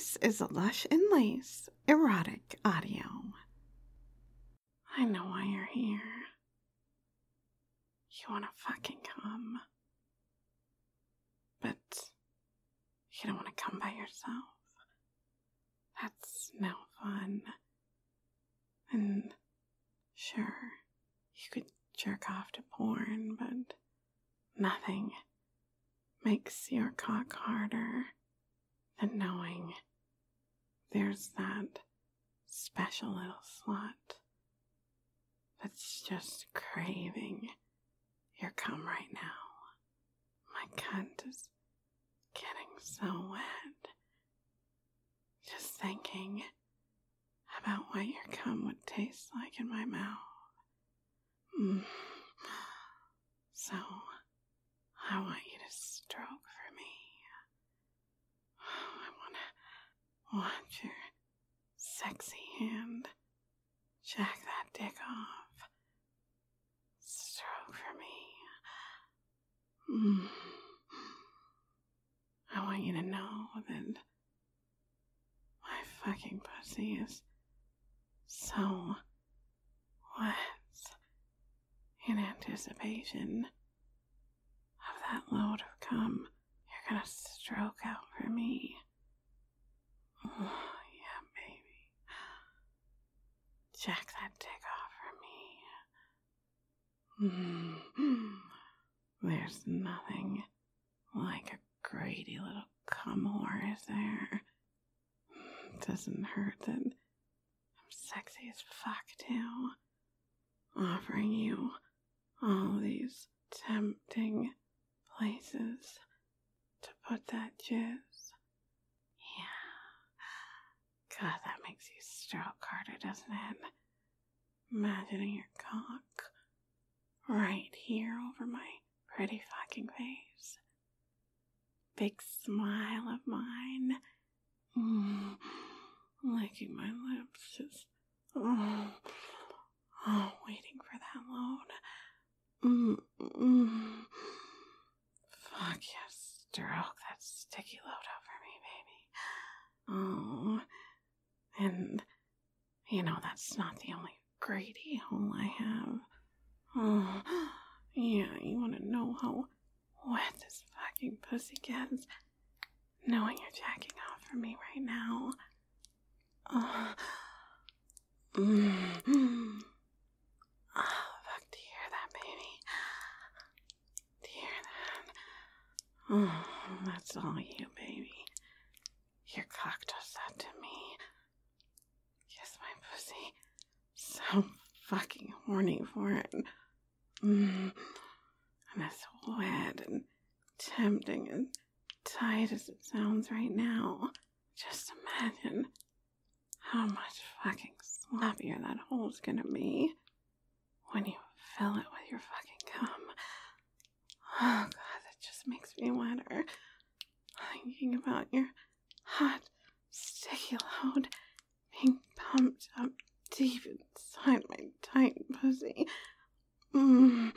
This is a Lush in Lace erotic audio. I know why you're here. You want to fucking come. But you don't want to come by yourself. That's no fun. And sure, you could jerk off to porn, but nothing makes your cock harder than knowing there's that special little slot that's just craving your cum right now. My cunt is getting so wet. Just thinking about what your cum would taste like in my mouth. Mm. So, I want you to stroke for me. I watch your sexy hand jack that dick off. Stroke for me. Mm. I want you to know that my fucking pussy is so wet in anticipation of that load of cum you're gonna stroke out for me. Oh, yeah, baby. Jack that dick off for me. Mm. There's nothing like a greedy little cum whore, is there? It doesn't hurt that I'm sexy as fuck, too. Offering you all these tempting places to put that jizz. Yeah. God, that makes you stroke harder, doesn't it? Imagining your cock right here over my pretty fucking face. Big smile of mine. Mm, licking my lips, just oh, oh, waiting for that load. Mm, mm. Fuck yes, stroke that sticky load over me, baby. Oh, and you know that's not the only greedy hole I have. Oh, yeah, you want to know how wet this fucking pussy gets? Knowing you're jacking off for me right now. Oh, mm, mm. Oh, fuck, do you hear that, baby? Do you hear that? Oh, that's all you, baby. Your cock does that to me. My pussy. So fucking horny for it. Mm. And it's wet and tempting and tight as it sounds right now. Just imagine how much fucking sloppier that hole's gonna be when you fill it with your fucking cum. Oh god, that just makes me wetter. Thinking about your hot, sticky load pumped up deep inside my tight pussy. Mm.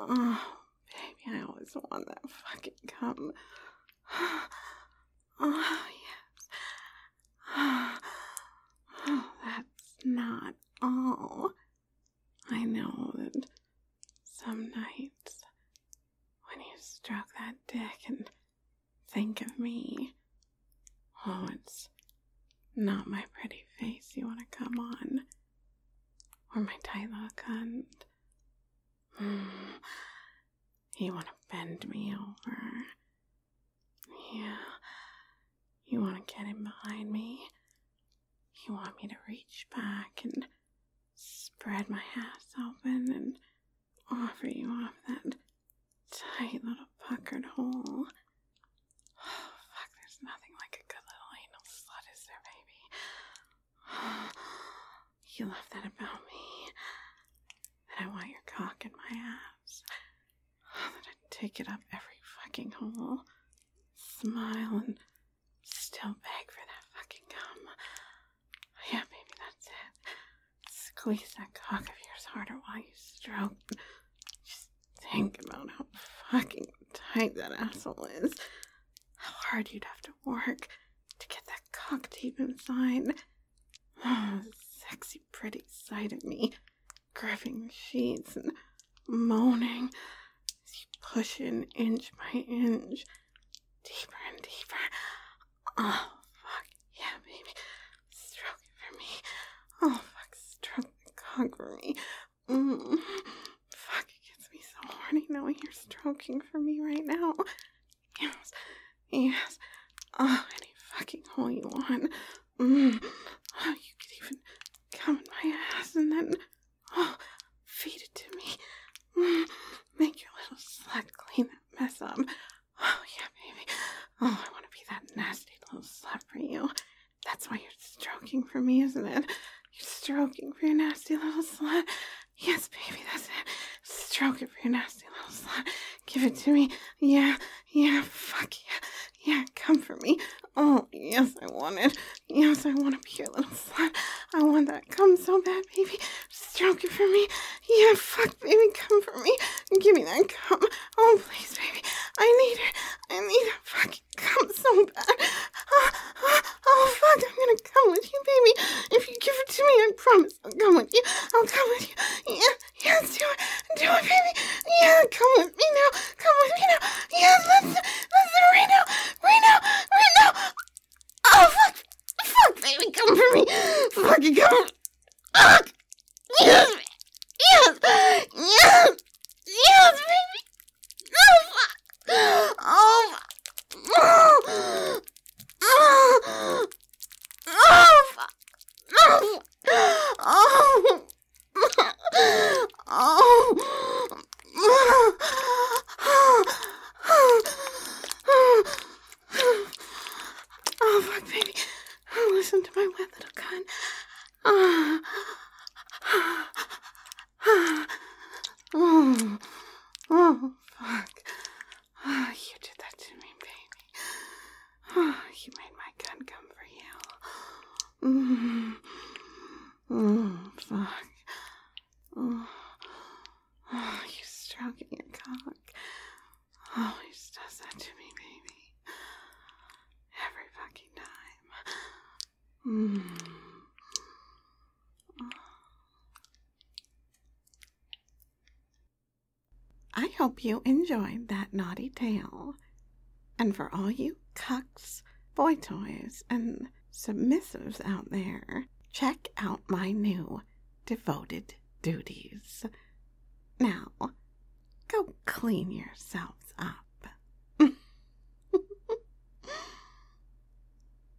Oh, baby, I always want that fucking cum. Oh, yes. Oh, that's not all. I know that some nights when you stroke that dick and think of me, oh, it's not my pretty face you want to come on, or my tight little cunt. Mm. You want to bend me over. Yeah. You want to get in behind me. You want me to reach back and spread my ass open and offer you off that tight little puckered hole. Oh, fuck, there's nothing like a good little anal slut, is there, baby? You love that about me. That I want your cock in my ass. That I take it up every fucking hole. Smile and still beg for that fucking cum. Yeah, baby, that's it. Squeeze that cock of yours harder while you stroke. Just think about how fucking tight that asshole is. How hard you'd have to work to get that cock deep inside. Oh, sexy, pretty sight of me, gripping the sheets and moaning as you push in inch by inch, deeper and deeper. Oh, fuck, yeah, baby. Stroke it for me. Oh, fuck, stroke the cock for me. Mm. Fuck, it gets me so horny knowing you're stroking for me right now. Yes, yes. Oh, any fucking hole you want. Mm. Oh, you could even come in my ass and then, oh, feed it to me. Make your little slut clean that mess up. Oh, yeah, baby. Oh, I want to be that nasty little slut for you. That's why you're stroking for me, isn't it? You're stroking for your nasty little slut. Yes, baby, that's it. Stroke it for your nasty little slut. Give it to me. Yeah, yeah, fuck yeah. Yeah, come for me. Oh, yes, I want it. Yes, I want to be your little slut. I want that come so bad, baby. Stroke it for me. Yeah, fuck, baby, come for me. Give me that come. Oh, please, baby. I need it. I need it. Fucking come so bad. Oh, oh, oh, fuck, I'm gonna come with you, baby. If you give it to me, I promise I'll come with you. I'll come with you. Yeah, yes, do it. Do it, baby. Yeah, come with me now. Come with me now. Yes, let's, let's do it right now. Right now. Right now. Oh, fuck. Fuck, come for me. Fucking come. Fuck. Yes. Yes. Yes. Yes, baby. No, fuck. Oh, fuck. Oh, oh, oh, fuck. No. Oh. Oh. Oh, fuck, baby. Oh, listen to my wet little gun. Oh. Oh, oh, fuck. Oh, you did that to me, baby. Oh, you made my gun come for you. Mm. Oh, fuck. Oh, oh, you stroking your cock. Always does that to me, baby. Every fucking time. I hope you enjoyed that naughty tale. And for all you cucks, boy toys, and submissives out there, check out my new devoted duties. Now, go clean yourselves up.